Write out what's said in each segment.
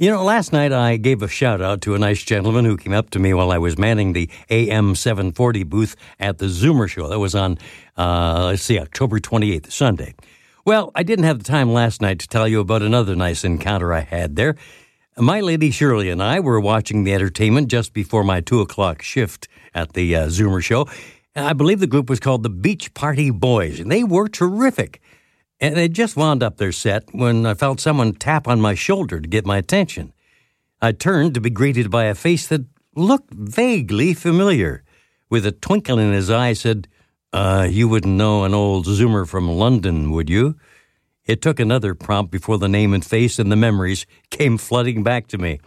You know, last night I gave a shout out to a nice gentleman who came up to me while I was manning the AM 740 booth at the Zoomer show. That was on, uh, let's see, October 28th, Sunday. Well, I didn't have the time last night to tell you about another nice encounter I had there. My lady Shirley and I were watching the entertainment just before my two o'clock shift at the uh, Zoomer show. I believe the group was called the Beach Party Boys, and they were terrific. And they'd just wound up their set when I felt someone tap on my shoulder to get my attention. I turned to be greeted by a face that looked vaguely familiar. With a twinkle in his eye, said, uh, You wouldn't know an old Zoomer from London, would you? It took another prompt before the name and face and the memories came flooding back to me.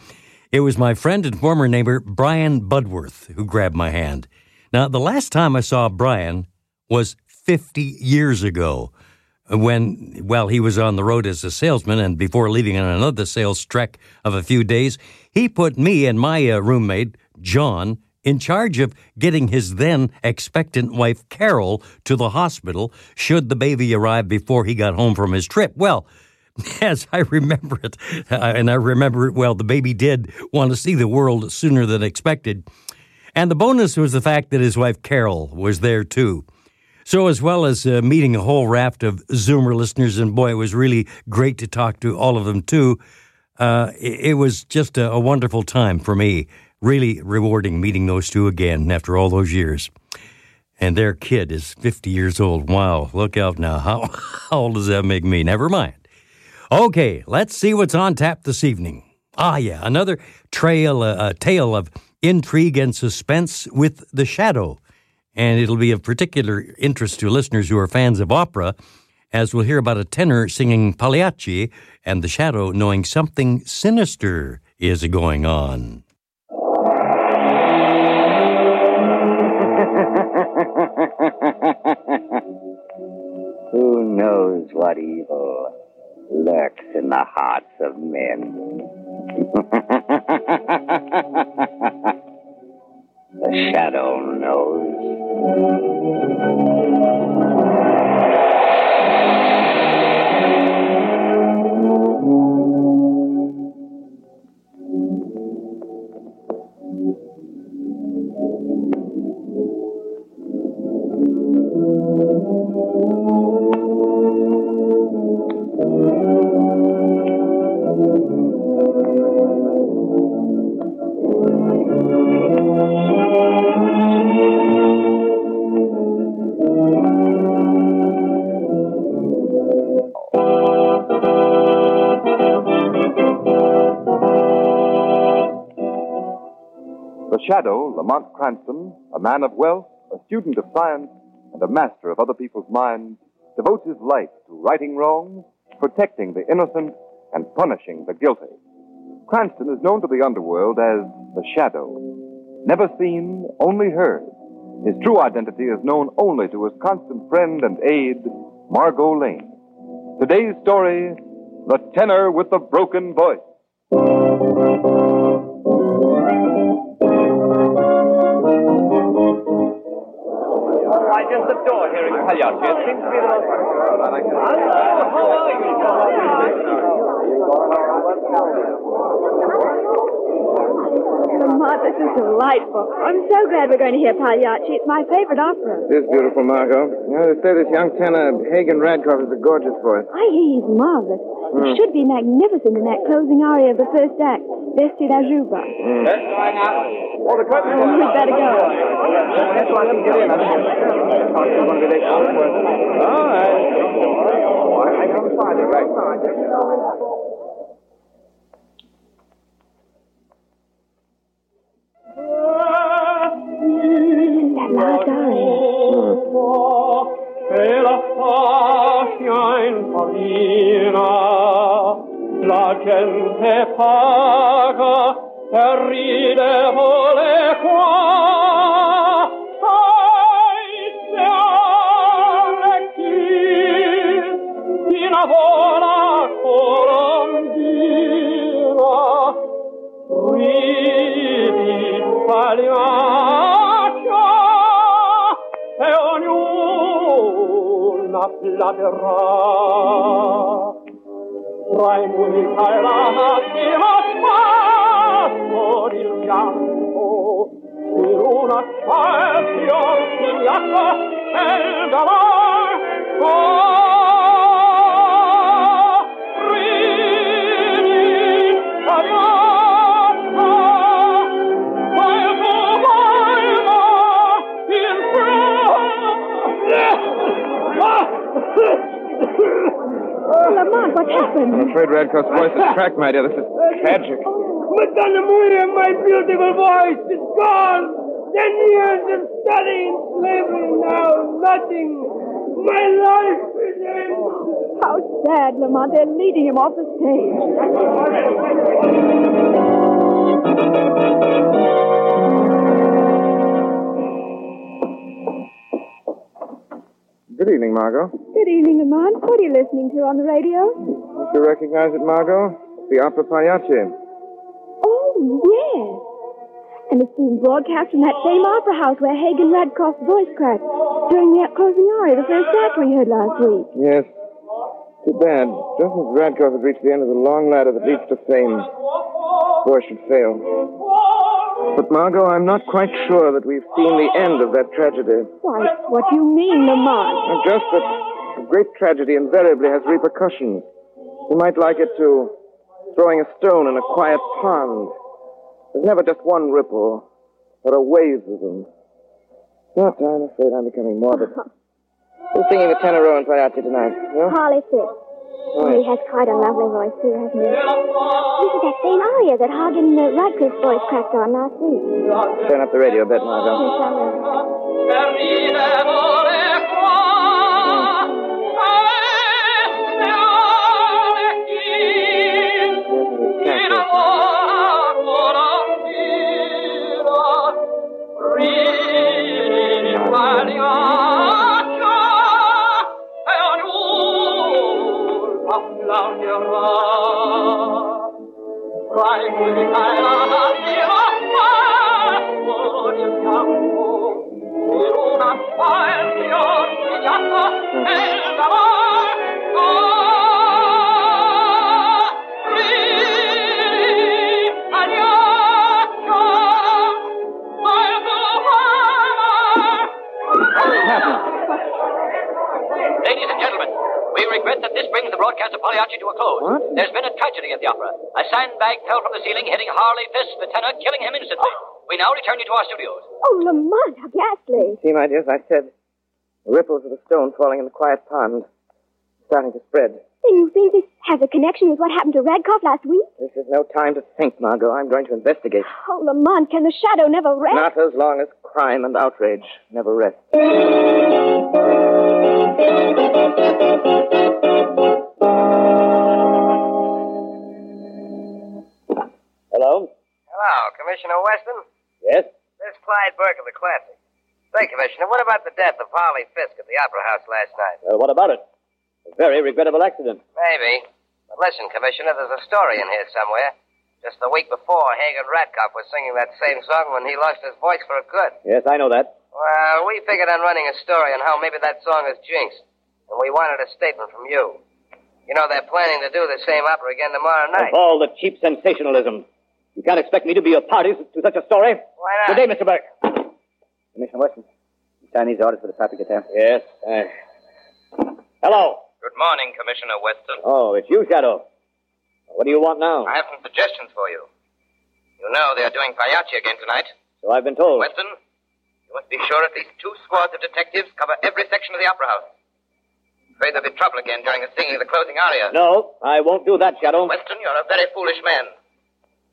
It was my friend and former neighbor, Brian Budworth, who grabbed my hand. Now, the last time I saw Brian was 50 years ago when, well, he was on the road as a salesman, and before leaving on another sales trek of a few days, he put me and my uh, roommate, John, in charge of getting his then expectant wife, Carol, to the hospital should the baby arrive before he got home from his trip. Well, as I remember it, uh, and I remember it well, the baby did want to see the world sooner than expected. And the bonus was the fact that his wife, Carol, was there too. So, as well as uh, meeting a whole raft of Zoomer listeners, and boy, it was really great to talk to all of them too. Uh, it, it, was just a, a, wonderful time for me. Really rewarding meeting those two again after all those years. And their kid is 50 years old. Wow, look out now. How, how old does that make me? Never mind. Okay, let's see what's on tap this evening. Ah, yeah, another trail, uh, a tale of intrigue and suspense with The Shadow and it'll be of particular interest to listeners who are fans of opera, as we'll hear about a tenor singing Pagliacci and the shadow knowing something sinister is going on. Who knows what evil lurks in the hearts of men? The shadow knows. Shadow, Lamont Cranston, a man of wealth, a student of science, and a master of other people's minds, devotes his life to righting wrongs, protecting the innocent, and punishing the guilty. Cranston is known to the underworld as the Shadow. Never seen, only heard. His true identity is known only to his constant friend and aide, Margot Lane. Today's story The Tenor with the Broken Voice. I just adore hearing Pagliacci. It seems to be the most... How are you? Lamont, this is delightful. I'm so glad we're going to hear Pagliacci. It's my favorite opera. It is beautiful, Margot. You know, they say this young tenor, Hagen Radcliffe, is a gorgeous voice. I hear he's marvelous. He Hmm. should be magnificent in that closing aria of the first act, Let's see that jukebox. Well, the question was... We better go. That's why I can get in. I think going to be late All right. I come Friday, right? That loud dying. Mm la gente paga per ridevole listening to on the radio? Don't you recognize it, Margot? It's the Opera Pagliacci. Oh, yes. And it's being broadcast from that same opera house where Hagen Radkoff's voice cracked during the closing aria, the first act we heard last week. Yes. Too bad. Just as Radcliffe had reached the end of the long ladder that leads to fame, voice should fail. But, Margot, I'm not quite sure that we've seen the end of that tragedy. Why, what do you mean, Lamont? Just that a great tragedy invariably has repercussions. You might like it to throwing a stone in a quiet pond. There's never just one ripple, but a wave of them. But I'm afraid I'm becoming morbid. Who's singing the tenor in Pagliacci tonight? You? Harley Fisk. Oh, He has quite a lovely voice, too, hasn't he? This is that same aria that Hagen uh, Radcliffe's voice cracked on last week. Turn up the radio a bit, Margot. Yes, Ladies and gentlemen, we regret that this brings the broadcast of Pagliacci to a close. What? There's been a tragedy at the opera. A sandbag fell from the ceiling, hitting Harley Fisk, the tenor, killing him instantly. We now return you to our studios. Oh, Lamont, how ghastly. See, my dear, as I said, the ripples of the stone falling in the quiet pond starting to spread. Then you think this has a connection with what happened to Radcliffe last week? This is no time to think, Margot. I'm going to investigate. Oh, Lamont, can the shadow never rest? Not as long as crime and outrage never rest. Commissioner Weston. Yes? This is Clyde Burke of the Classic. Say, Commissioner, what about the death of Harley Fisk at the Opera House last night? Well, what about it? A very regrettable accident. Maybe. But listen, Commissioner, there's a story in here somewhere. Just the week before, Hagen Radkoff was singing that same song when he lost his voice for good. Yes, I know that. Well, we figured on running a story on how maybe that song is jinxed. And we wanted a statement from you. You know, they're planning to do the same opera again tomorrow night. Of all the cheap sensationalism. You can't expect me to be a party to such a story. Why not? Good day, Mr. Burke. Commissioner Weston, you sign these orders for the proper guitar? Yes. Hello. Good morning, Commissioner Weston. Oh, it's you, Shadow. What do you want now? I have some suggestions for you. You know they're doing Pagliacci again tonight. So I've been told. Weston, you must be sure at least two squads of detectives cover every section of the opera house. Afraid there'll be trouble again during the singing of the closing aria. No, I won't do that, Shadow. Weston, you're a very foolish man.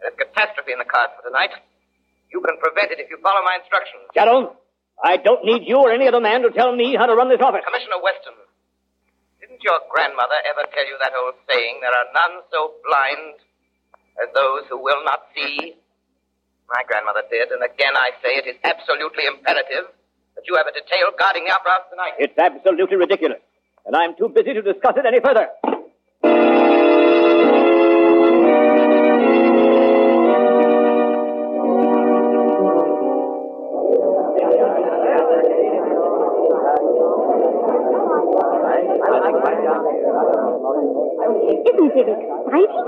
There's catastrophe in the cards for tonight. You can prevent it if you follow my instructions. Shadow, I don't need you or any other man to tell me how to run this office. Commissioner Weston, didn't your grandmother ever tell you that old saying, there are none so blind as those who will not see? My grandmother did, and again I say it is absolutely imperative that you have a detail guarding the opera house tonight. It's absolutely ridiculous, and I'm too busy to discuss it any further. Isn't it exciting?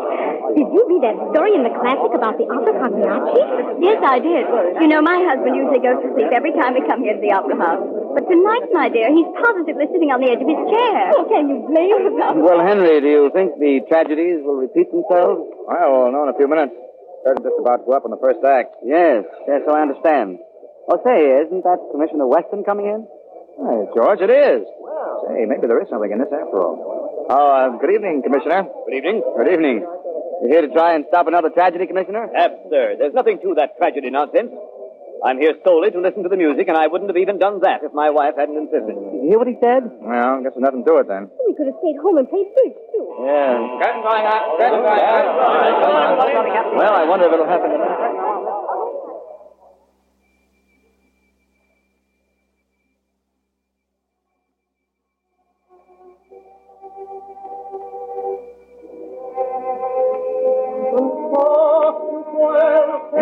Did you read that story in the classic about the opera Pagliacci? Yes, I did. You know, my husband usually goes to sleep every time we come here to the Opera House. But tonight, my dear, he's positively sitting on the edge of his chair. Oh, can you blame him? Well, Henry, do you think the tragedies will repeat themselves? Well, we'll know in a few minutes. Curtain's just about to go up in the first act. Yes, yes, so I understand. Oh, say, isn't that Commissioner Weston coming in? Hey, George, it is. Well, say, maybe there is something in this after all. Oh, uh, good evening, Commissioner. Good evening. Good evening. You here to try and stop another tragedy, Commissioner? Absurd. There's nothing to that tragedy nonsense. I'm here solely to listen to the music, and I wouldn't have even done that if my wife hadn't insisted. Did you hear what he said? Well, I guess there's nothing to it then. We could have stayed home and played bridge, too. Yeah. Curtain going up. Curtain going up. Well, I wonder if it'll happen tonight.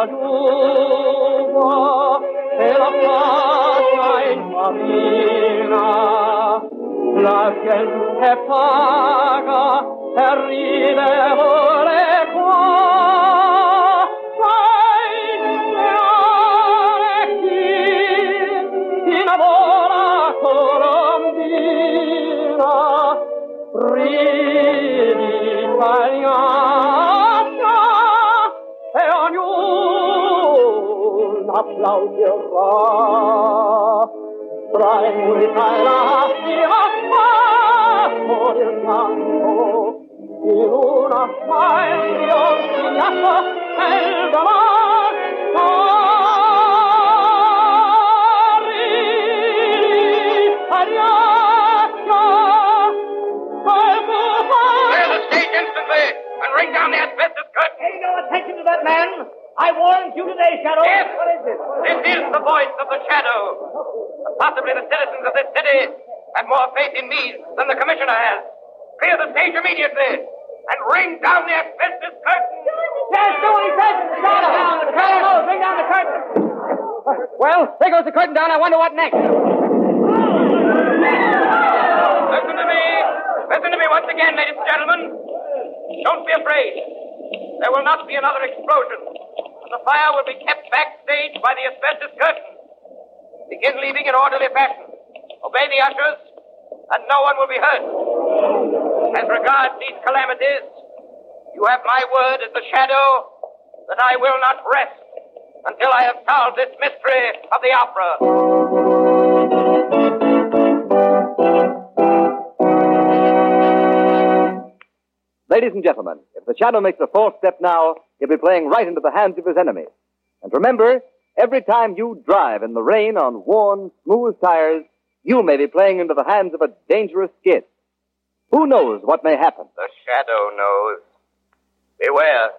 la giuva e la plaza in marina, la gente paga e ride warned Shadow. Yes. What is it? This is the voice of the shadow. And possibly the citizens of this city have more faith in me than the commissioner has. Clear the stage immediately and ring down the asbestos curtain. Yes, do what he says. Shadow. Shadow, no, bring down the curtain. Well, there goes the curtain down. I wonder what next. Listen to me. Listen to me once again, ladies and gentlemen. Don't be afraid. There will not be another explosion. The fire will be kept backstage by the asbestos curtain. Begin leaving in orderly fashion. Obey the ushers, and no one will be hurt. As regards these calamities, you have my word as the shadow that I will not rest until I have solved this mystery of the opera. Ladies and gentlemen, if the shadow makes a false step now, he'll be playing right into the hands of his enemy. And remember, every time you drive in the rain on worn, smooth tires, you may be playing into the hands of a dangerous skid. Who knows what may happen? The shadow knows. Beware.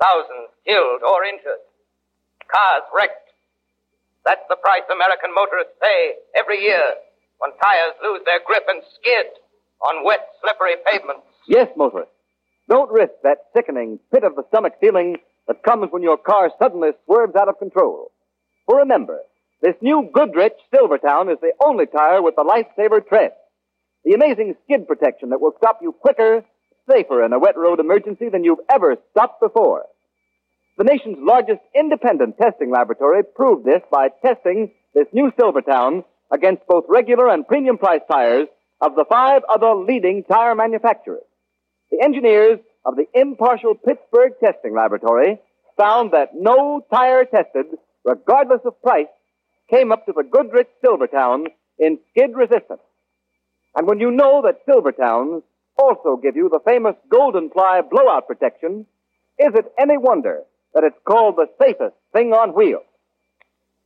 Thousands killed or injured. Cars wrecked. That's the price American motorists pay every year when tires lose their grip and skid on wet, slippery pavements. Yes, motorist. Don't risk that sickening pit of the stomach feeling that comes when your car suddenly swerves out of control. For remember, this new Goodrich Silvertown is the only tire with the lifesaver tread. The amazing skid protection that will stop you quicker, safer in a wet road emergency than you've ever stopped before. The nation's largest independent testing laboratory proved this by testing this new Silvertown against both regular and premium price tires of the five other leading tire manufacturers. The engineers of the impartial Pittsburgh Testing Laboratory found that no tire tested, regardless of price, came up to the Goodrich Silvertown in skid resistance. And when you know that Silvertowns also give you the famous Golden Ply blowout protection, is it any wonder that it's called the safest thing on wheels?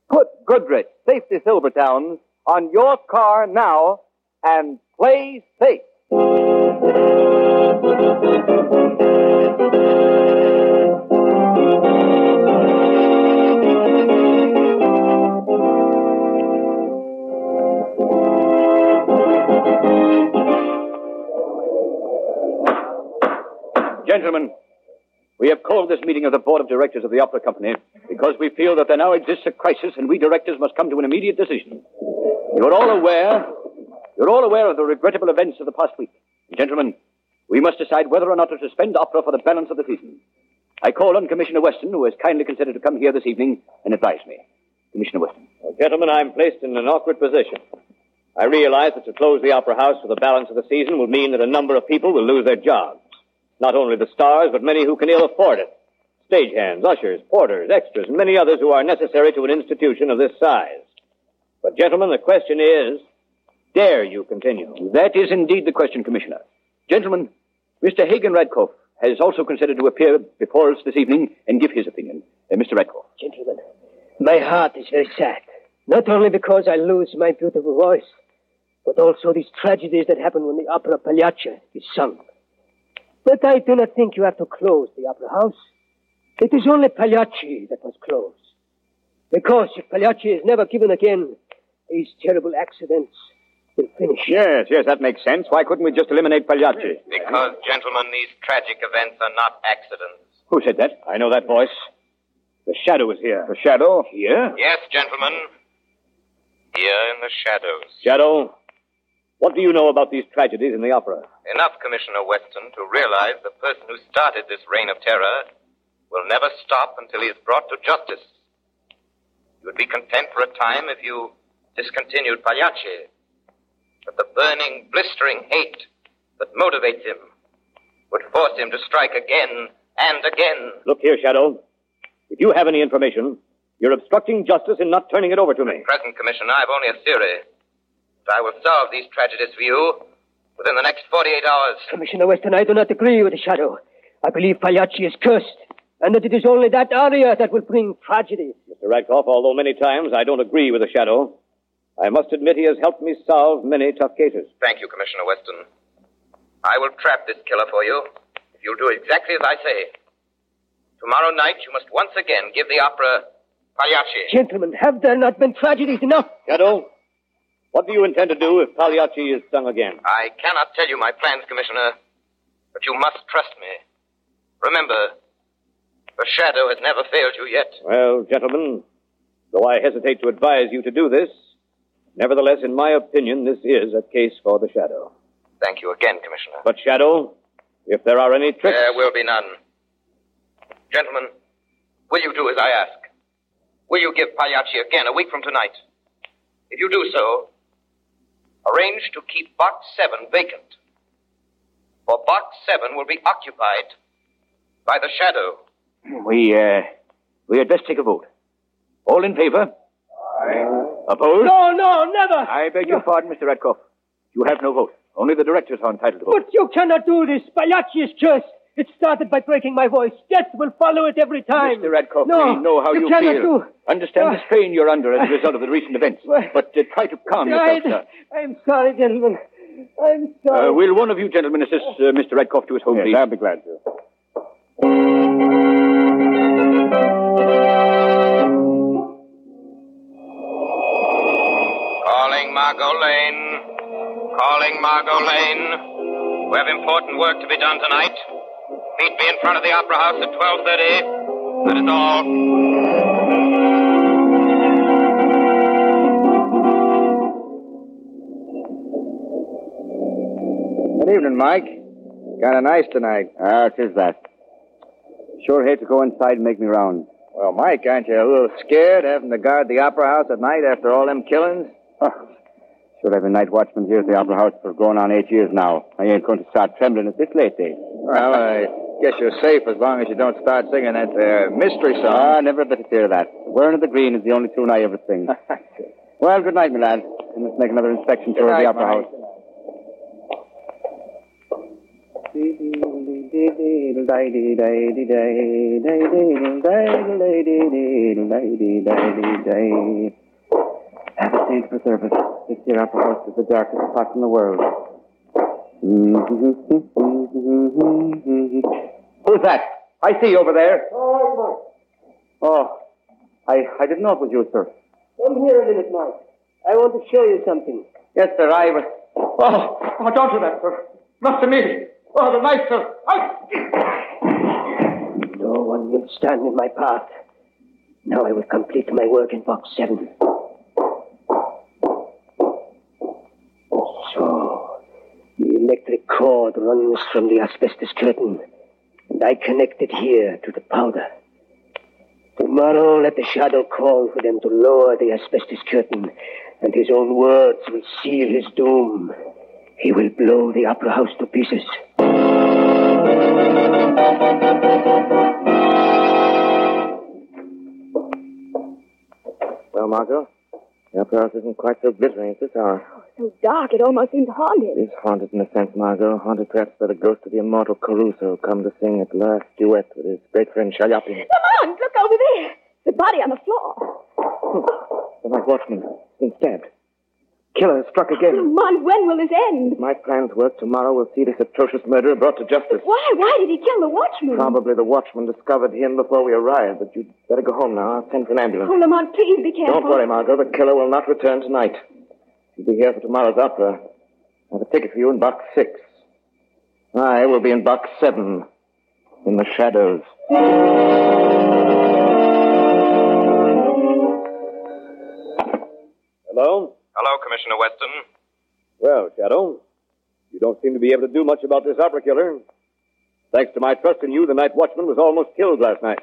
Put Goodrich Safety Silvertowns on your car now and play safe. Gentlemen, we have called this meeting of the Board of Directors of the Opera Company because we feel that there now exists a crisis and we directors must come to an immediate decision. You're all aware, you're all aware of the regrettable events of the past week. Gentlemen, we must decide whether or not to suspend opera for the balance of the season. I call on Commissioner Weston, who has kindly consented to come here this evening and advise me. Commissioner Weston. Well, gentlemen, I'm placed in an awkward position. I realize that to close the Opera House for the balance of the season will mean that a number of people will lose their jobs. Not only the stars, but many who can ill afford it. Stagehands, ushers, porters, extras, and many others who are necessary to an institution of this size. But, gentlemen, the question is, dare you continue? That is indeed the question, Commissioner. Gentlemen, Mr. Hagen Radcliffe has also considered to appear before us this evening and give his opinion. Uh, Mr. Radcliffe. Gentlemen, my heart is very sad. Not only because I lose my beautiful voice, but also these tragedies that happen when the opera Pagliacci is sung. But I do not think you have to close the opera house. It is only Pagliacci that must close. Because if Pagliacci is never given again, these terrible accidents Yes, yes, that makes sense. Why couldn't we just eliminate Pagliacci? Because, gentlemen, these tragic events are not accidents. Who said that? I know that voice. The shadow is here. The shadow? Here? Yes, gentlemen. Here in the shadows. Shadow, what do you know about these tragedies in the opera? Enough, Commissioner Weston, to realize the person who started this reign of terror will never stop until he is brought to justice. You would be content for a time if you discontinued Pagliacci. But the burning, blistering hate that motivates him would force him to strike again and again. Look here, Shadow. If you have any information, you're obstructing justice in not turning it over to me. Present, Commissioner, I've only a theory. But I will solve these tragedies for you within the next 48 hours. Commissioner Weston, I do not agree with the shadow. I believe Pagliacci is cursed, and that it is only that aria that will bring tragedy. Mr. Radcliffe, although many times I don't agree with the shadow, I must admit he has helped me solve many tough cases. Thank you, Commissioner Weston. I will trap this killer for you if you'll do exactly as I say. Tomorrow night, you must once again give the opera Pagliacci. Gentlemen, have there not been tragedies enough? Shadow, what do you intend to do if Pagliacci is sung again? I cannot tell you my plans, Commissioner, but you must trust me. Remember, the shadow has never failed you yet. Well, gentlemen, though I hesitate to advise you to do this, nevertheless, in my opinion, this is a case for the shadow. Thank you again, Commissioner. But, Shadow, if there are any tricks. There will be none. Gentlemen, will you do as I ask? Will you give Pagliacci again a week from tonight? If you do so, arrange to keep Box 7 vacant. For Box 7 will be occupied by the shadow. We, uh, we had best take a vote. All in favor? Opposed? No, no, never. I beg your pardon, Mr. Radcliffe. You have no vote. Only the directors are entitled to vote. But you cannot do this. Pagliacci is cursed. It started by breaking my voice. Death will follow it every time. Mr. Radcliffe, no, we know how you, cannot feel. Do. Understand the Ah. strain you're under as a result of the recent events. But uh, try to calm yourself, I, sir. I'm sorry, gentlemen. I'm sorry. Uh, will one of you gentlemen assist uh, Mr. Radcliffe to his home, please? I'll be glad to. Margot Lane. Calling Margot Lane. We have important work to be done tonight. Meet me in front of the Opera House at 12.30. That is all. Good evening, Mike. Kind of nice tonight. Ah, uh, that. Sure hate to go inside and make me round. Well, Mike, aren't you a little scared having to guard the opera house at night after all them killings? should have been night watchman here at the Opera House for going on eight years now. I ain't going to start trembling at this late day. Well, I guess you're safe as long as you don't start singing that uh, mystery song. Ah, never a bit of fear of that. Wearing of the Green is the only tune I ever sing. well, good night, my lad. And let's make another inspection tour of the Opera Mike. House. Have a stage for service. This here Opera House is the darkest spot in the world. Mm-hmm. Who's that? I see you over there. All right, Mike. Oh, I, I didn't know it was you, sir. Come here a minute, Mike. I want to show you something. Yes, sir, I was. Oh, oh, don't do that, sir. Not to me. Oh, the knife, sir. No one will stand in my path. Now I will complete my work in box seven. So, the electric cord runs from the asbestos curtain, and I connect it here to the powder. Tomorrow, let the shadow call for them to lower the asbestos curtain, and his own words will seal his doom. He will blow the opera house to pieces. Well, Margot, the opera house isn't quite so glittering at this hour. So dark, it almost seemed haunted. It is haunted in a sense, Margot. Haunted perhaps by the ghost of the immortal Caruso, come to sing at last duet with his great friend Shaliapin. Come on, look over there. The body on the floor. Oh, the night watchman, has been stabbed. Killer has struck again. Oh, come on, when will this end? If my plans work, tomorrow we'll see this atrocious murderer brought to justice. Why? Why did he kill the watchman? Probably the watchman discovered him before we arrived, but you'd better go home now. I'll send for an ambulance. Oh, Lamont, please be careful. Don't worry, Margot. The killer will not return tonight. He'll be here for tomorrow's opera. I have a ticket for you in box six. I will be in box seven, in the shadows. Hello? Hello, Commissioner Weston. Well, Shadow, you don't seem to be able to do much about this opera killer. Thanks to my trust in you, the night watchman was almost killed last night.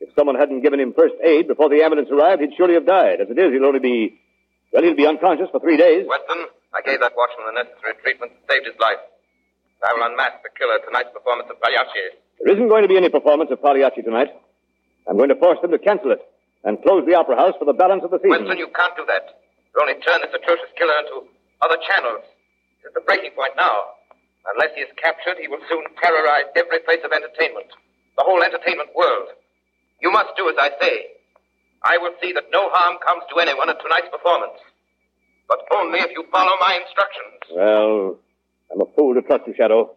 If someone hadn't given him first aid before the ambulance arrived, he'd surely have died. As it is, he'll only be, well, he'll be unconscious for three days. Weston, I gave that watchman the necessary treatment and saved his life. I will unmask the killer tonight's performance of Pagliacci. There isn't going to be any performance of Pagliacci tonight. I'm going to force them to cancel it and close the opera house for the balance of the season. Weston, you can't do that. You only turn this atrocious killer into other channels. It's the breaking point now. Unless he is captured, he will soon terrorize every place of entertainment, the whole entertainment world. You must do as I say. I will see that no harm comes to anyone at tonight's performance. But only if you follow my instructions. Well, I'm a fool to trust you, Shadow.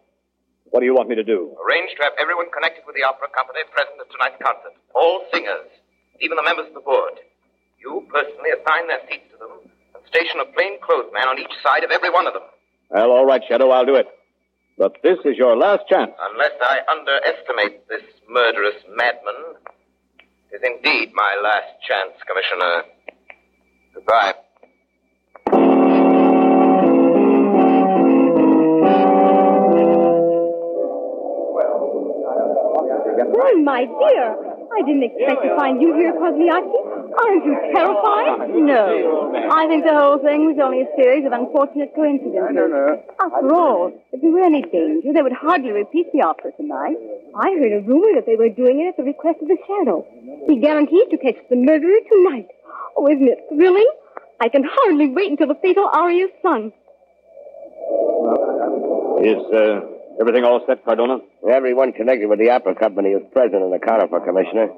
What do you want me to do? Arrange to have everyone connected with the opera company present at tonight's concert. All singers, even the members of the board. You personally assign their seats to them and station a plainclothes man on each side of every one of them. Well, all right, Shadow, I'll do it. But this is your last chance. Unless I underestimate this murderous madman, is indeed my last chance, Commissioner. Goodbye. Oh, my dear. I didn't expect to find you here, Pagliacci. Aren't you terrified? No. I think the whole thing was only a series of unfortunate coincidences. No, no. After all, if there were any danger, they would hardly repeat the opera tonight. I heard a rumor that they were doing it at the request of the Shadow. He guaranteed to catch the murderer tonight. Oh, isn't it thrilling? I can hardly wait until the fatal aria is sung. Is uh, everything all set, Cardona? Everyone connected with the opera company is present in the counter for Commissioner.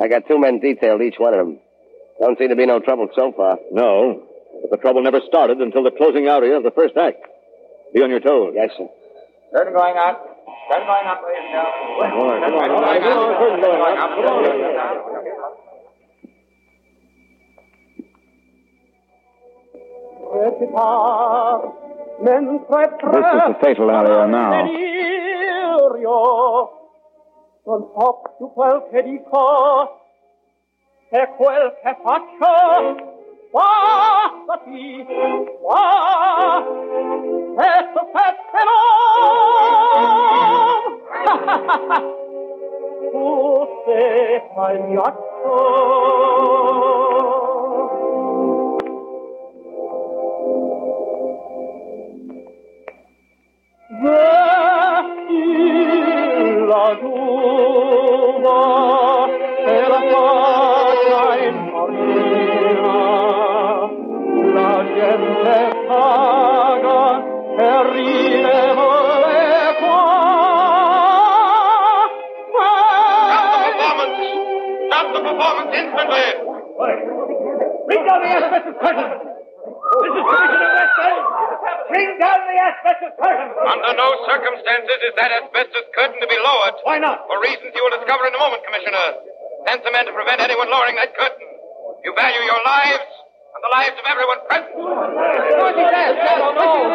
I got two men detailed, each one of them. Don't seem to be no trouble so far. No, but the trouble never started until the closing aria of the first act. Be on your toes. Yes, sir. Curtain going up. Curtain going up, ladies and gentlemen. All right, come on, Curtain going up. curtain going Going up. up. Come on. Curtain going up. This is the fatal aria now non so più quel che dico. E quel che faccio bastati va e soppettero tu sei pagliaccio Send some men to prevent anyone lowering that curtain. You value your lives and the lives of everyone present.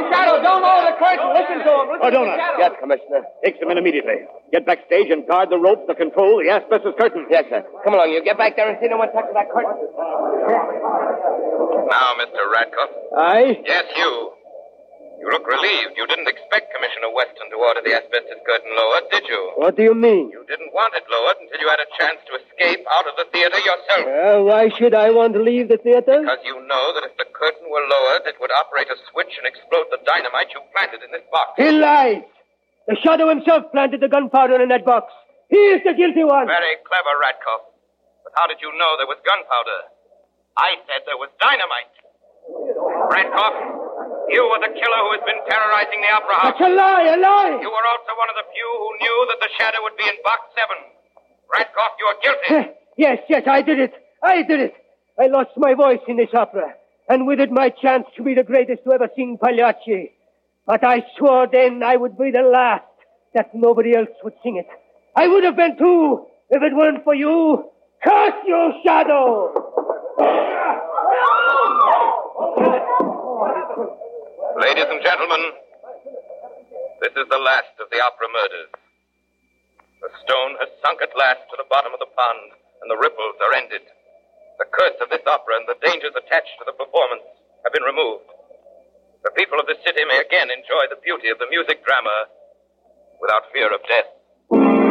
Shadow, don't lower the curtain. Listen to him. Cardona. Yes, Commissioner. Take some men immediately. Get backstage and guard the ropes that control the asbestos curtain. Yes, sir. Come along, you. Get back there and see no one touches that curtain. Now, Mr. Radcliffe. Aye? Yes, you. You look relieved. You didn't expect Commissioner Weston to order the asbestos curtain lowered, did you? What do you mean? You didn't want it lowered until you had a chance to escape out of the theater yourself. Well, why should I want to leave the theater? Because you know that if the curtain were lowered, it would operate a switch and explode the dynamite you planted in this box. He lies. The Shadow himself planted the gunpowder in that box. He is the guilty one. Very clever, Radcliffe. But how did you know there was gunpowder? I said there was dynamite. Radcliffe, you were the killer who has been terrorizing the opera house. That's a lie, a lie. You were also one of the few who knew that the shadow would be in box seven. Radcliffe, you are guilty. yes, yes, I did it. I did it. I lost my voice in this opera, and with it my chance to be the greatest to ever sing Pagliacci. But I swore then I would be the last, that nobody else would sing it. I would have been too, if it weren't for you. Curse you, Shadow! Ladies and gentlemen, this is the last of the opera murders. The stone has sunk at last to the bottom of the pond, and the ripples are ended. The curse of this opera and the dangers attached to the performance have been removed. The people of the city may again enjoy the beauty of the music drama without fear of death.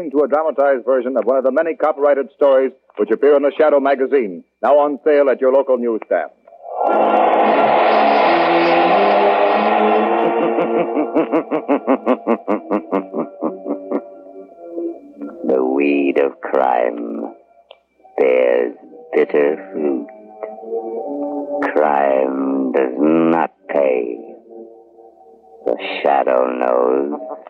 Listening to a dramatized version of one of the many copyrighted stories which appear in the Shadow magazine, now on sale at your local newsstand. The weed of crime bears bitter fruit. Crime does not pay. The shadow knows.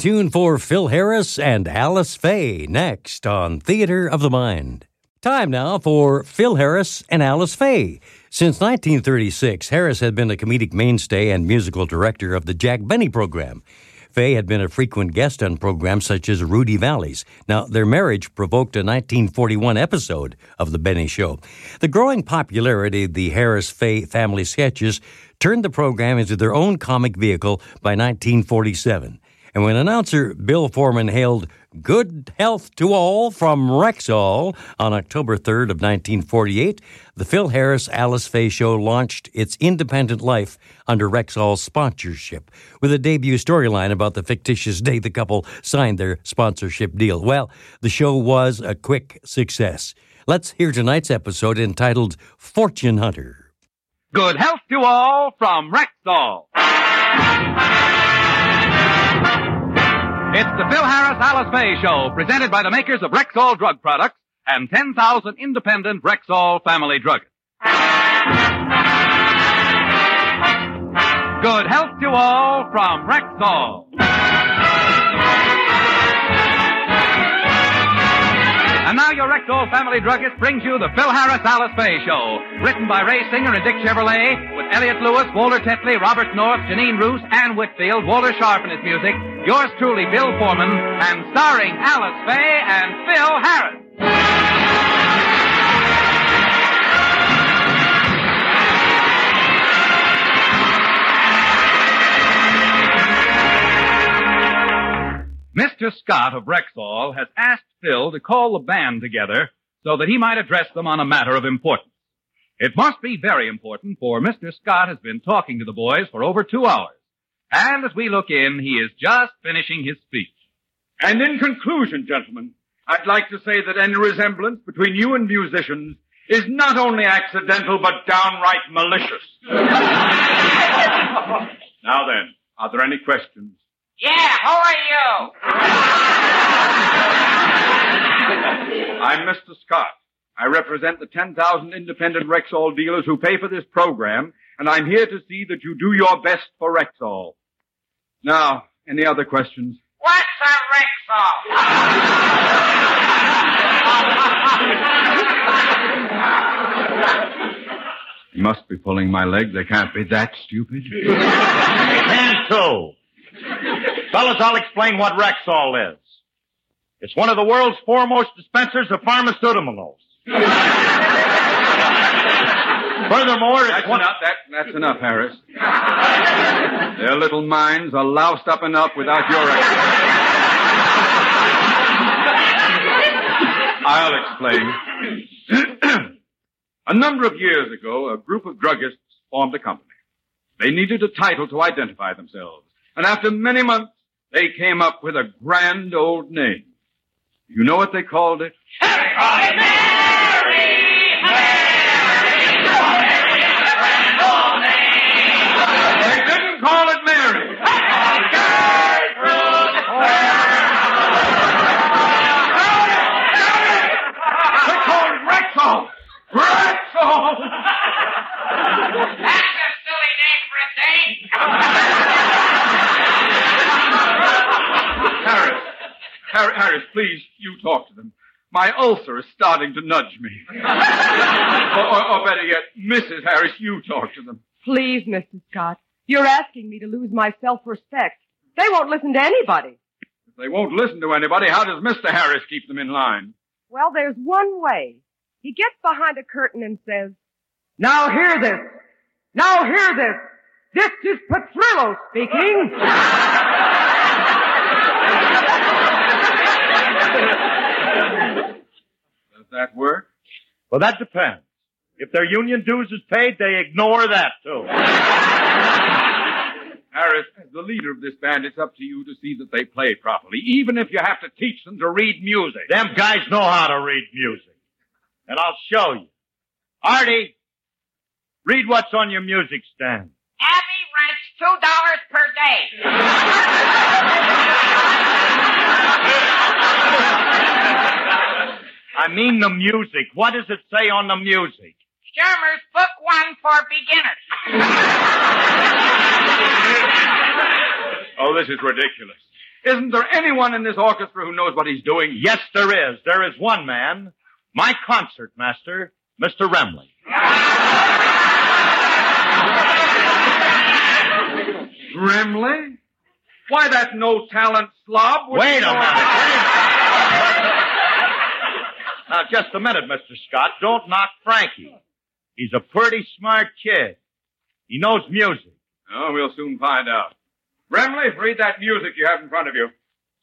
Tuned for Phil Harris and Alice Faye next on Theater of the Mind. Time now for Phil Harris and Alice Faye. Since 1936, Harris had been a comedic mainstay and musical director of the Jack Benny program. Faye had been a frequent guest on programs such as Rudy Vallee's. Now, their marriage provoked a 1941 episode of The Benny Show. The growing popularity of the Harris Faye family sketches turned the program into their own comic vehicle by 1947. And when announcer Bill Forman hailed good health to all from Rexall on October 3rd of 1948, the Phil Harris Alice Faye Show launched its independent life under Rexall's sponsorship with a debut storyline about the fictitious day the couple signed their sponsorship deal. Well, the show was a quick success. Let's hear tonight's episode entitled Fortune Hunter. Good health to all from Rexall. It's the Phil Harris Alice Faye Show, presented by the makers of Rexall drug products and 10,000 independent Rexall family druggists. Good health to all from Rexall. And now your Rexall family druggist brings you the Phil Harris Alice Faye Show. Written by Ray Singer and Dick Chevillat, with Elliott Lewis, Walter Tetley, Robert North, Janine Roos, Anne Whitfield, Walter Scharf in his music, yours truly, Bill Forman, and starring Alice Faye and Phil Harris. Mr. Scott of Rexall has asked Phil to call the band together so that he might address them on a matter of importance. It must be very important, for Mr. Scott has been talking to the boys for over two hours. And as we look in, he is just finishing his speech. And in conclusion, gentlemen, I'd like to say that any resemblance between you and musicians is not only accidental, but downright malicious. now then, are there any questions? Yeah, who are you? I'm Mr. Scott. I represent the 10,000 independent Rexall dealers who pay for this program, and I'm here to see that you do your best for Rexall. Now, any other questions? What's a Rexall? You must be pulling my leg. They can't be that stupid. And so, fellas, I'll explain what Rexall is. It's one of the world's foremost dispensers of pharmaceuticals. Furthermore, it's That's one. enough. That, that's enough, Harris. Their little minds are loused up enough without your explanation. I'll explain. a number of years ago, a group of druggists formed a company. They needed a title to identify themselves. And after many months, they came up with a grand old name. You know what they called it? They Harris, Harris, please, you talk to them. My ulcer is starting to nudge me. or, or, or better yet, Mrs. Harris, you talk to them. Please, Mr. Scott, you're asking me to lose my self-respect. They won't listen to anybody. If they won't listen to anybody, how does Mr. Harris keep them in line? Well, there's one way. He gets behind a curtain and says, Now hear this. Now hear this. This is Petrillo speaking. that work? Well, that depends. If their union dues is paid, they ignore that too. Harris, as the leader of this band, it's up to you to see that they play properly, even if you have to teach them to read music. Them guys know how to read music. And I'll show you. Artie, read what's on your music stand. Abby rents two dollars per day. I mean the music. What does it say on the music? Schirmer's book one for beginners. Oh, this is ridiculous. Isn't there anyone in this orchestra who knows what he's doing? Yes, there is. There is one man. My concert master, Mr. Remley. Grimley? Why, that no talent slob Wait a minute. Now, just a minute, Mr. Scott. Don't knock Frankie. He's a pretty smart kid. He knows music. Oh, we'll soon find out. Brimley, read that music you have in front of you.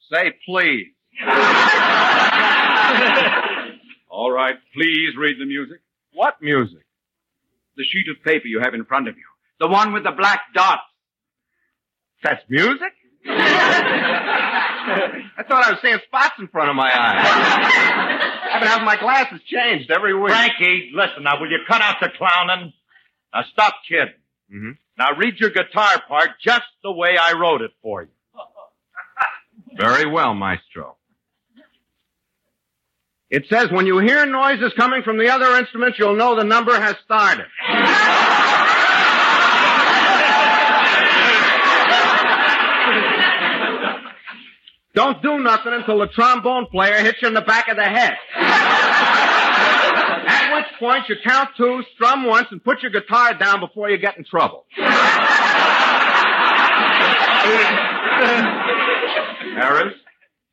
Say please. All right, please read the music. What music? The sheet of paper you have in front of you. The one with the black dots. That's music? I thought I was seeing spots in front of my eyes. I've been having my glasses changed every week. Frankie, listen now, will you cut out the clowning? Now stop kidding. Mm-hmm. Now read your guitar part just the way I wrote it for you. Very well, Maestro. It says when you hear noises coming from the other instruments, you'll know the number has started. Don't do nothing until the trombone player hits you in the back of the head. At which point you count two, strum once, and put your guitar down before you get in trouble. Harris,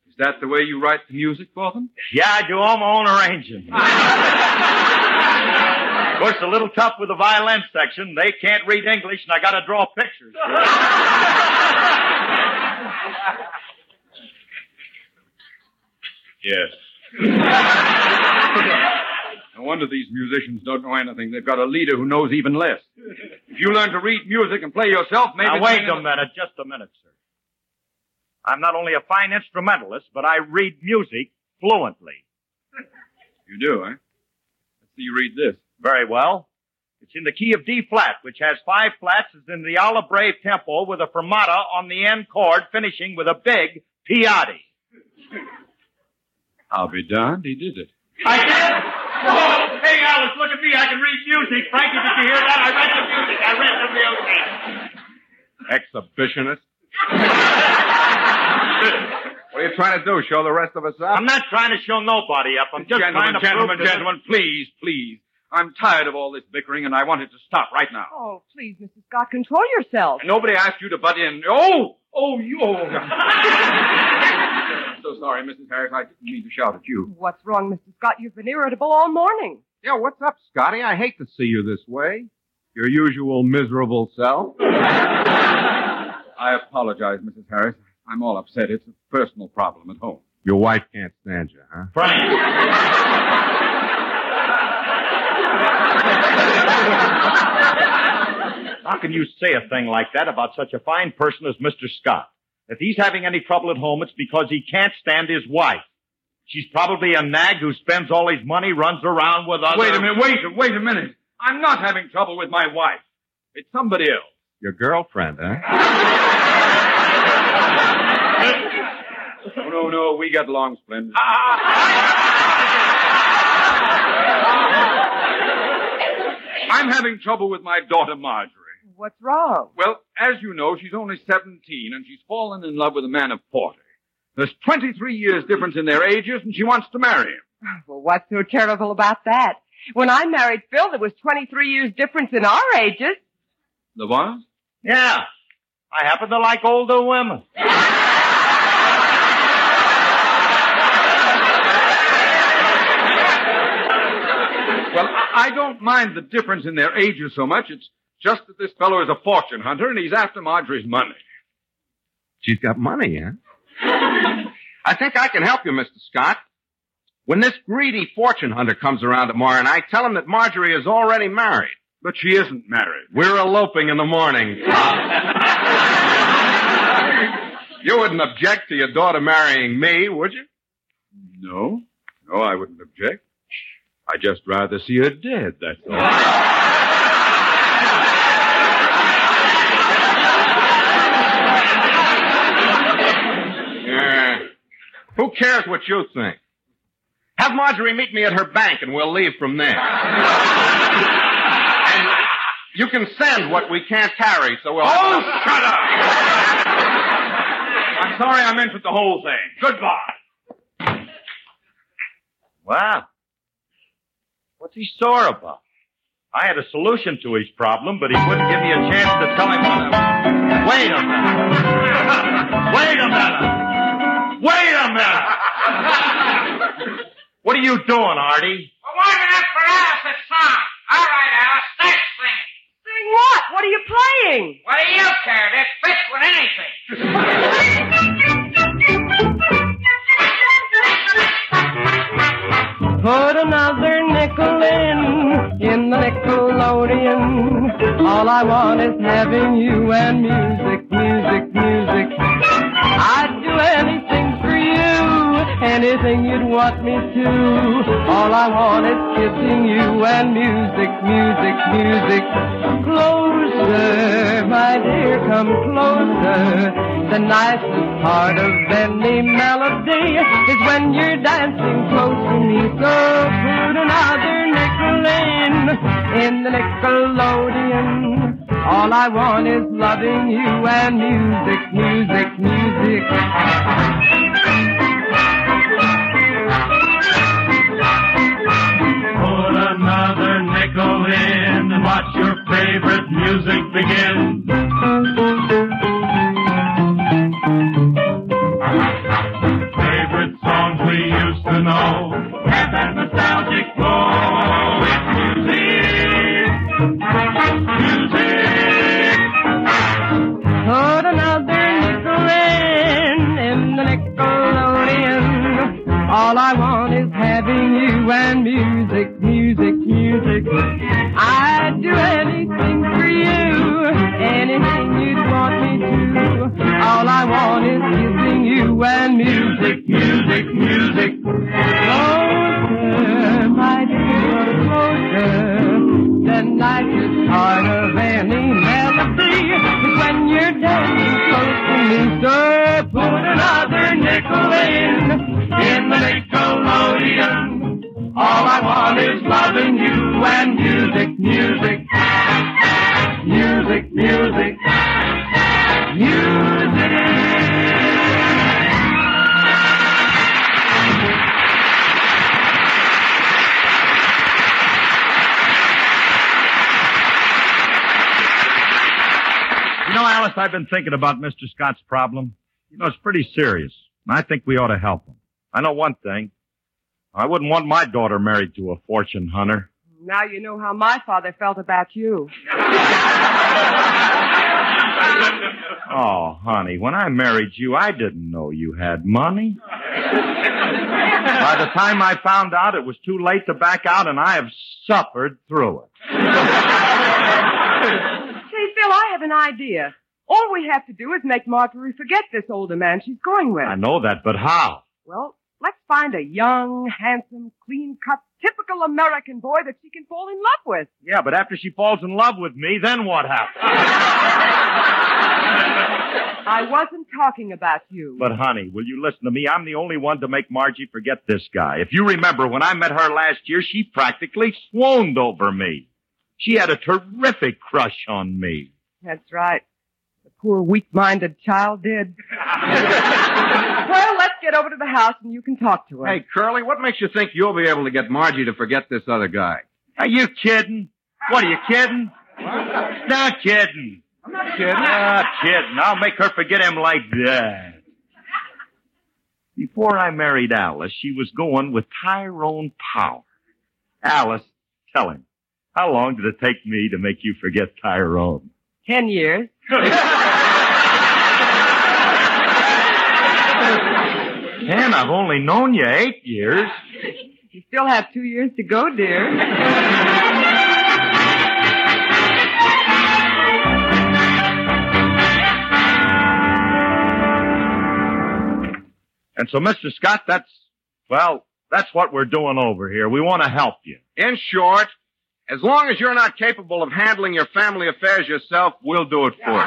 is that the way you write the music for them? Yeah, I do all my own arranging. of course, a little tough with the violin section. They can't read English, and I got to draw pictures. Yes. no wonder these musicians don't know anything. They've got a leader who knows even less. If you learn to read music and play yourself, maybe. Now, wait a minute, just a minute, sir. I'm not only a fine instrumentalist, but I read music fluently. You do, eh? Let's see you read this. Very well. It's in the key of D flat, which has five flats as in the alla breve tempo with a fermata on the end chord, finishing with a big piatti. I'll be darned, he did it. I did? Oh, hey, Alice, look at me. I can read music. Frankie, did you hear that? I read the music. I read the music. Exhibitionist. what are you trying to do? Show the rest of us up? I'm not trying to show nobody up. I'm just gentlemen, trying to gentlemen, prove to gentlemen, please, please. I'm tired of all this bickering, and I want it to stop right now. Oh, please, Mrs. Scott, control yourself. Nobody asked you to butt in. Oh, oh, you. Oh. I'm so sorry, Mrs. Harris. I didn't mean to shout at you. What's wrong, Mr. Scott? You've been irritable all morning. Yeah, what's up, Scotty? I hate to see you this way. Your usual miserable self. I apologize, Mrs. Harris. I'm all upset. It's a personal problem at home. Your wife can't stand you, huh? Frank! How can you say a thing like that about such a fine person as Mr. Scott? If he's having any trouble at home, it's because he can't stand his wife. She's probably a nag who spends all his money, runs around with other... Wait a minute, wait, wait a minute. I'm not having trouble with my wife. It's somebody else. Your girlfriend, huh? Oh, no, no, we get along splendid. I'm having trouble with my daughter Marjorie. What's wrong? Well, as you know, she's only 17 and she's fallen in love with a man of 40. There's 23 years difference in their ages and she wants to marry him. Well, what's so terrible about that? When I married Phil, there was 23 years difference in our ages. The what? Yeah. I happen to like older women. Well, I I don't mind the difference in their ages so much. It's just that this fellow is a fortune hunter and he's after Marjorie's money. She's got money, huh? I think I can help you, Mr. Scott. When this greedy fortune hunter comes around tomorrow and I tell him that Marjorie is already married. But she isn't married. We're eloping in the morning. you wouldn't object to your daughter marrying me, would you? No. No, I wouldn't object. I'd just rather see her dead, that's all. Yeah. Who cares what you think? Have Marjorie meet me at her bank and we'll leave from there. and you can send what we can't carry, so we'll. Oh, shut up! I'm sorry I mentioned the whole thing. Goodbye. Wow. What's he sore about? I had a solution to his problem, but he wouldn't give me a chance to tell him what I... Wait a minute. Wait a minute. Wait a minute! what are you doing, Artie? We're warming up for Alice's song. All right, Alice, next thing. Sing what? What are you playing? What do you care? This fits with anything. Put another nickel in, in the Nickelodeon. All I want is having you and music. You'd want me to. All I want is kissing you and music, music, music. Closer, my dear, come closer. The nicest part of any melody is when you're dancing close to me. So put another nickel in, in the Nickelodeon. All I want is loving you and music, music, music. Favorite music begin. The nicest I've been thinking about Mr. Scott's problem. You know, it's pretty serious, and I think we ought to help him. I know one thing. I wouldn't want my daughter married to a fortune hunter. Now you know how my father felt about you. Oh, honey, when I married you, I didn't know you had money. By the time I found out, it was too late to back out, and I have suffered through it. Say, Phil, I have an idea. All we have to do is make Marjorie forget this older man she's going with. I know that, but how? Well, let's find a young, handsome, clean-cut, typical American boy that she can fall in love with. Yeah, but after she falls in love with me, then what happens? I wasn't talking about you. But honey, will you listen to me? I'm the only one to make Margie forget this guy. If you remember, when I met her last year, she practically swooned over me. She had a terrific crush on me. That's right. The poor weak-minded child did. well, let's get over to the house and you can talk to her. Hey, Curly, what makes you think you'll be able to get Margie to forget this other guy? Are you kidding? What, are you kidding? Not kidding. I'm not kidding. Not kidding. I'll make her forget him like that. Before I married Alice, she was going with Tyrone Power. Alice, tell him. How long did it take me to make you forget Tyrone? Ten years. Ten, I've only known you eight years. You still have two years to go, dear. And so, Mr. Scott, that's, well, that's what we're doing over here. We want to help you. In short, as long as you're not capable of handling your family affairs yourself, we'll do it for you.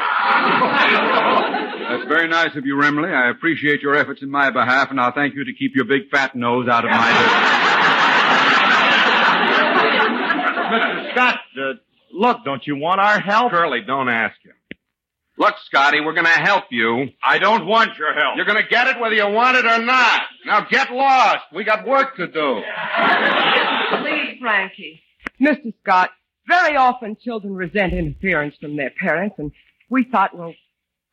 That's very nice of you, Remley. I appreciate your efforts in my behalf, and I'll thank you to keep your big fat nose out of my business. Mr. Scott, uh, look, don't you want our help? Curly, don't ask him. Look, Scotty, we're gonna help you. I don't want your help. You're gonna get it whether you want it or not. Now get lost. We got work to do. Please, Frankie. Mr. Scott, very often children resent interference from their parents, and we thought, well,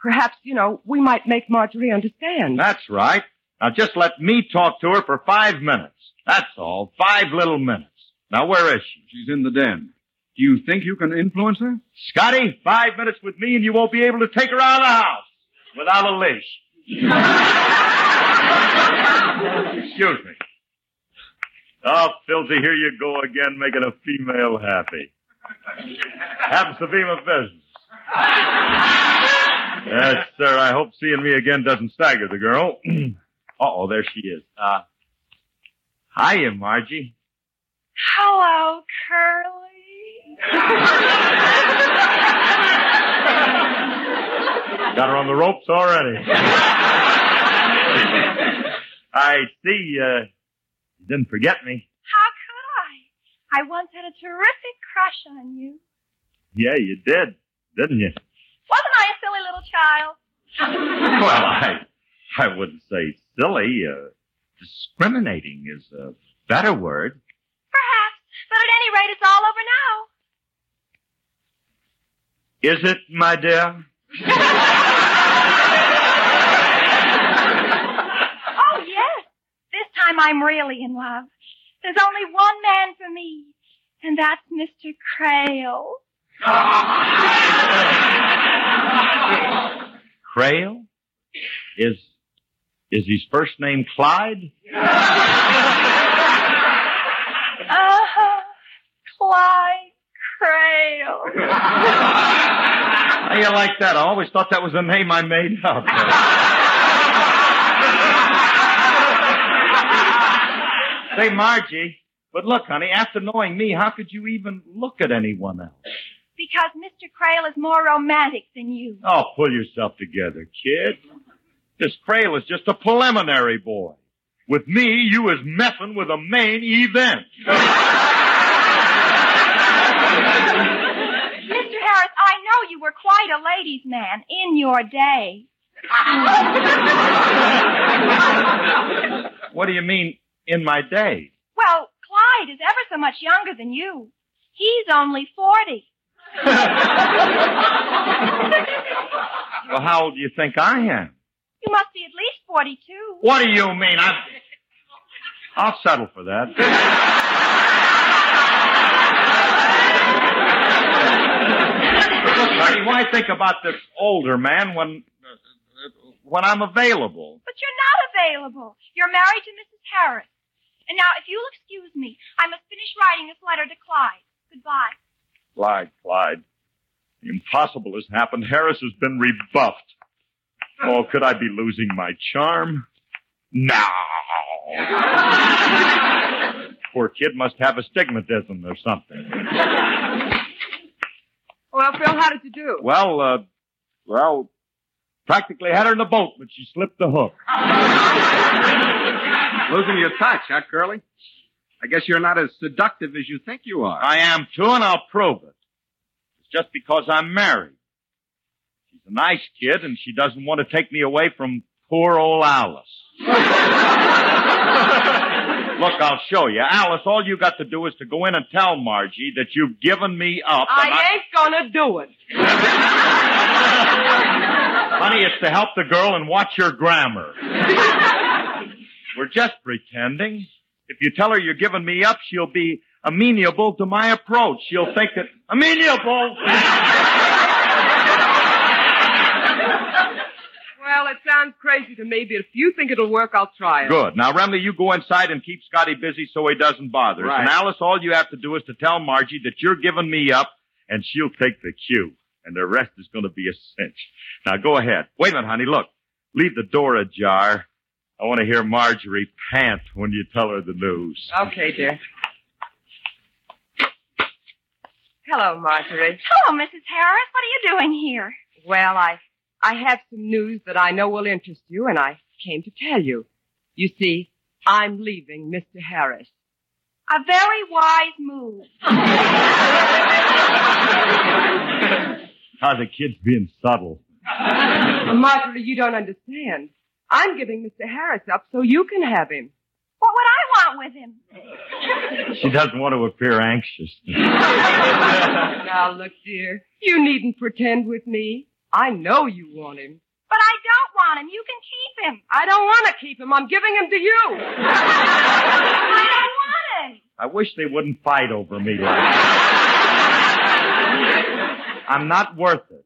perhaps, you know, we might make Marjorie understand. That's right. Now just let me talk to her for five minutes. That's all. Five little minutes. Now where is she? She's in the den. Do you think you can influence her? Scotty, five minutes with me and you won't be able to take her out of the house without a leash. Excuse me. Oh, Filthy, here you go again, making a female happy. Happens to be my business. Yes, sir. I hope seeing me again doesn't stagger the girl. Uh-oh, there she is. Uh, hiya, Margie. Hello, Curly. Got her on the ropes already. I see, uh, you didn't forget me. How could I? I once had a terrific crush on you. Yeah, you did, didn't you? Wasn't I a silly little child? well, I, I wouldn't say silly. Uh, discriminating is a better word. Perhaps, but at any rate, it's all over now. Is it, my dear? Oh, yes. This time I'm really in love. There's only one man for me, and that's Mr. Crail. Crail? Is, is his first name Clyde? Uh-huh. Clyde Crail. How you like that? I always thought that was a name I made up. Say, Margie, but look, honey, after knowing me, how could you even look at anyone else? Because Mr. Crail is more romantic than you. Oh, pull yourself together, kid. This Crail is just a preliminary boy. With me, you is messing with a main event. Mr. Harris, I know you were quite a ladies' man in your day. What do you mean, in my day? Well, Clyde is ever so much younger than you. He's only 40. Well, how old do you think I am? You must be at least 42. What do you mean? I'm... I'll settle for that. Look, honey, why think about this older man when when I'm available? But you're not available. You're married to Mrs. Harris. And now, if you'll excuse me, I must finish writing this letter to Clyde. Goodbye. Clyde, Clyde. The impossible has happened. Harris has been rebuffed. Oh, could I be losing my charm? No. Poor kid must have astigmatism or something. Well, Phil, how did you do? Well, uh, well, practically had her in the boat, but she slipped the hook. Losing your touch, huh, Curly? I guess you're not as seductive as you think you are. I am too, and I'll prove it. It's just because I'm married. She's a nice kid, and she doesn't want to take me away from poor old Alice. Look, I'll show you. Alice, all you got to do is to go in and tell Margie that you've given me up. and I ain't gonna do it. Honey, it's to help the girl and watch your grammar. We're just pretending. If you tell her you're giving me up, she'll be amenable to my approach. She'll think that amenable. Well, it sounds crazy to me, but if you think it'll work, I'll try it. Good. Now, Remley, you go inside and keep Scotty busy so he doesn't bother us. Right. And Alice, all you have to do is to tell Margie that you're giving me up, and she'll take the cue. And the rest is going to be a cinch. Now, go ahead. Wait a minute, honey. Look, leave the door ajar. I want to hear Marjorie pant when you tell her the news. Okay, dear. Hello, Marjorie. Hello, Mrs. Harris. What are you doing here? Well, I I have some news that I know will interest you, and I came to tell you. You see, I'm leaving Mr. Harris. A very wise move. How the kid's being subtle. Marjorie, you don't understand. I'm giving Mr. Harris up so you can have him. What would I want with him? She doesn't want to appear anxious. now, look, dear, you needn't pretend with me. I know you want him. But I don't want him. You can keep him. I don't want to keep him. I'm giving him to you. I don't want him. I wish they wouldn't fight over me like that. I'm not worth it.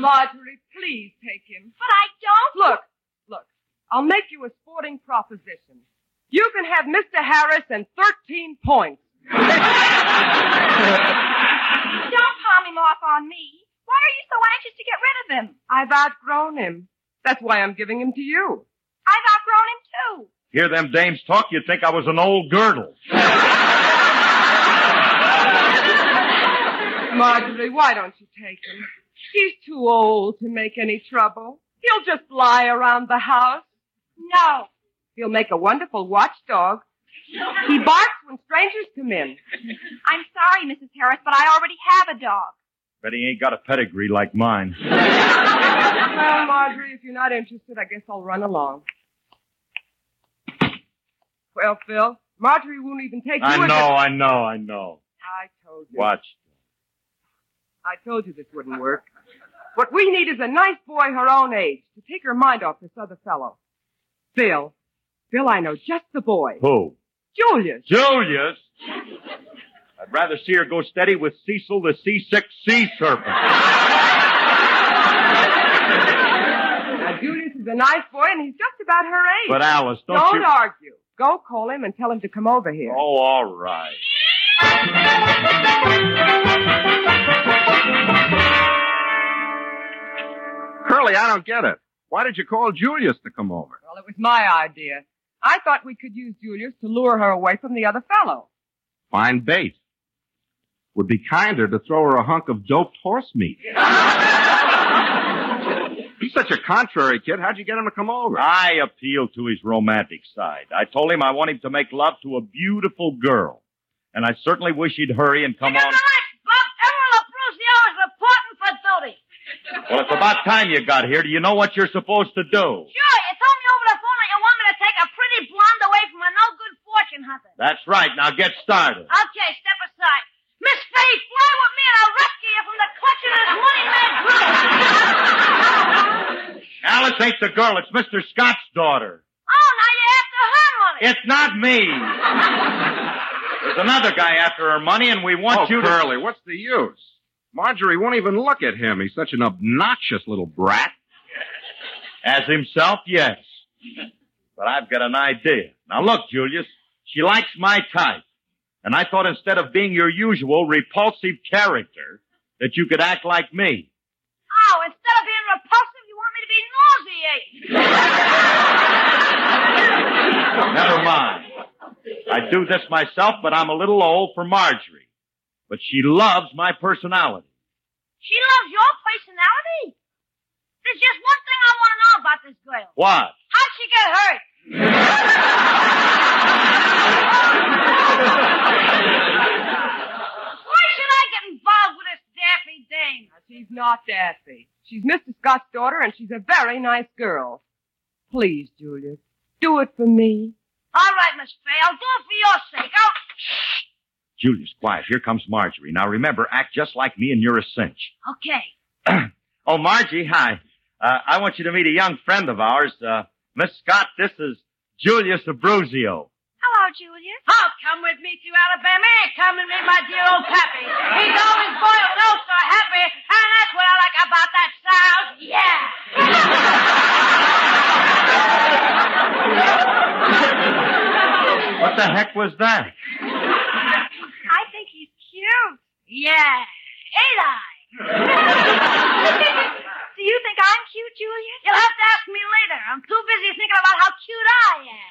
Marjorie, please take him. But I don't. Look, look, I'll make you a sporting proposition. You can have Mr. Harris and 13 points. Don't palm him off on me. Why are you so anxious to get rid of him? I've outgrown him. That's why I'm giving him to you. I've outgrown him too. Hear them dames talk, you'd think I was an old girdle. Marjorie, why don't you take him? He's too old to make any trouble. He'll just lie around the house. No. He'll make a wonderful watchdog. He barks when strangers come in. I'm sorry, Mrs. Harris, but I already have a dog. Bet he ain't got a pedigree like mine. Well, Marjorie, if you're not interested, I guess I'll run along. Well, Phil, Marjorie won't even take you I as know, a- I know, I know. I told you. Watch. I told you this wouldn't work. What we need is a nice boy her own age to take her mind off this other fellow. Phil. Phil, I know just the boy. Who? Julius. Julius? I'd rather see her go steady with Cecil the seasick sea serpent. Now, Julius is a nice boy, and he's just about her age. But Alice, don't, Don't you... argue. Go call him and tell him to come over here. Oh, all right. Curly, I don't get it. Why did you call Julius to come over? Well, it was my idea. I thought we could use Julius to lure her away from the other fellow. Fine bait. Would be kinder to throw her a hunk of doped horse meat. He's such a contrary kid. How'd you get him to come over? I appealed to his romantic side. I told him I want him to make love to a beautiful girl. And I certainly wish he'd hurry and come on. Bob, Emerald Abruzio is reporting for duty. Well, it's about time you got here. Do you know what you're supposed to do? Sure, you told me over the phone that you want me to take a pretty blonde away from a no-good fortune hunter. That's right. Now get started. Okay, step aside. Miss Faye, fly with me and I'll rescue you from the clutches of this money-man group. Alice ain't the girl. It's Mr. Scott's daughter. Oh, now you after her money. It's not me. There's another guy after her money, and we want oh, you to. Curly, what's the use? Marjorie won't even look at him. He's such an obnoxious little brat. As himself, yes. But I've got an idea. Now look, Julius, she likes my type. And I thought instead of being your usual repulsive character, that you could act like me. Oh, instead of being repulsive, you want me to be nauseating. Never mind. I do this myself, but I'm a little old for Marjorie. But she loves my personality. She loves your personality. There's just one thing I want to know about this girl. What? How'd she get hurt? Why should I get involved with this daffy dame? She's not Daffy. She's Mr. Scott's daughter, and she's a very nice girl. Please, Julia, do it for me. All right, Miss Faye, I'll do it for your sake. I'll... Julius, quiet. Here comes Marjorie. Now remember, act just like me and you're a cinch. Okay. Oh, Margie, hi. Uh, I want you to meet a young friend of ours. Uh, Miss Scott, this is Julius Abruzio. Hello, Julius. Oh, come with me to Alabama. Come and meet my dear old pappy. He's always boiled oh so happy, and that's what I like about that South. Yeah. What the heck was that? Think. Yeah. Ain't I? Do you think I'm cute, Julius? You'll have to ask me later. I'm too busy thinking about how cute I am.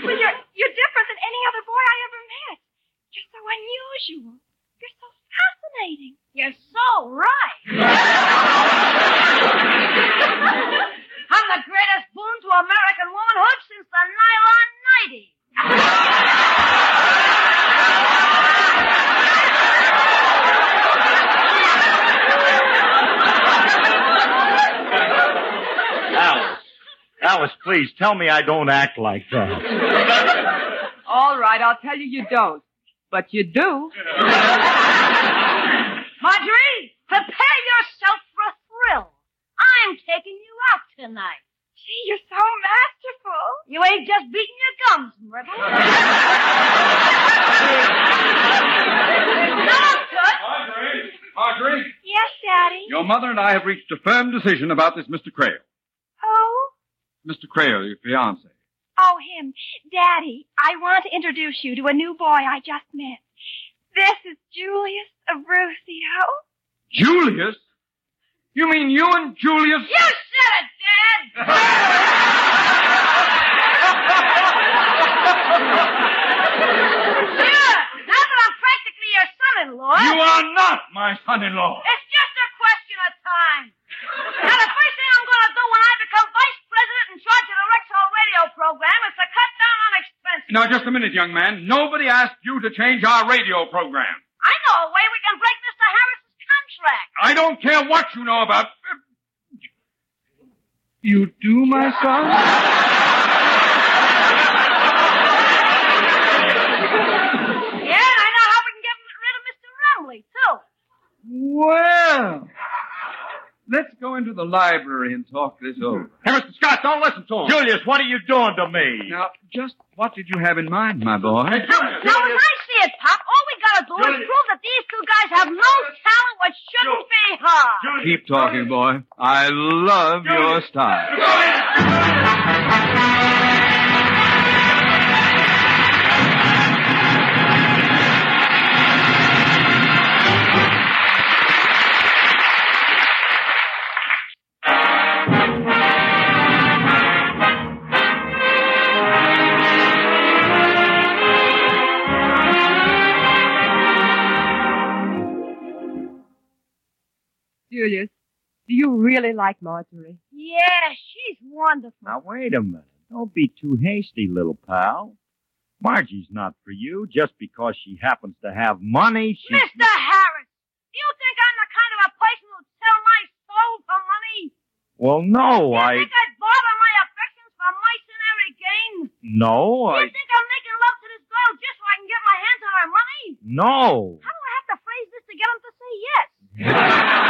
Well, you're, you're different than any other boy I ever met. You're so unusual. You're so fascinating. You're so right. I'm the greatest boon to American womanhood since the nylon nightie. Alice. Alice, please tell me I don't act like that. All right, I'll tell you you don't. But you do. Marjorie, prepare yourself for a thrill. I'm taking you out tonight. Gee, you're so masterful. You ain't just beating your gums, Myrtle. no, Toots. Marjorie? Marjorie? Yes, Daddy. Your mother and I have reached a firm decision about this Mr. Crail. Who? Oh? Mr. Crail, your fiance. Oh, him. Daddy, I want to introduce you to a new boy I just met. This is Julius Abruzio. Julius? You mean you and Julius? You said it, Dad! Sure, now that I'm practically your son-in-law. You are not my son-in-law. It's just a question of time. Now, the first thing I'm going to do when I become vice president in charge of the Rexall radio program is to cut down on expenses. Now, just a minute, young man. Nobody asked you to change our radio program. I know a way we can break Mr. Harris's contract. I don't care what you know about. Uh, you do, my son? Yeah, and I know how we can get rid of Mr. Remley, too. Well, let's go into the library and talk this hmm. over. Hey, Mr. Scott, don't listen to him. Julius, what are you doing to me? Now, just what did you have in mind, my boy? Now, as I see it, Pop, all we gotta do is prove that these two guys have no talent which shouldn't be hard. Keep talking, boy. I love your style. Julius, do you really like Marjorie? Yeah, she's wonderful. Now, wait a minute. Don't be too hasty, little pal. Margie's not for you just because she happens to have money. She's Mr. Harris, do you think I'm the kind of a person who'd sell my soul for money? Well, no, You I. think I'd bother my affections for mercenary gain? No, You think I'm making love to this girl just so I can get my hands on her money? No. How do I have to phrase this to get him to say yes?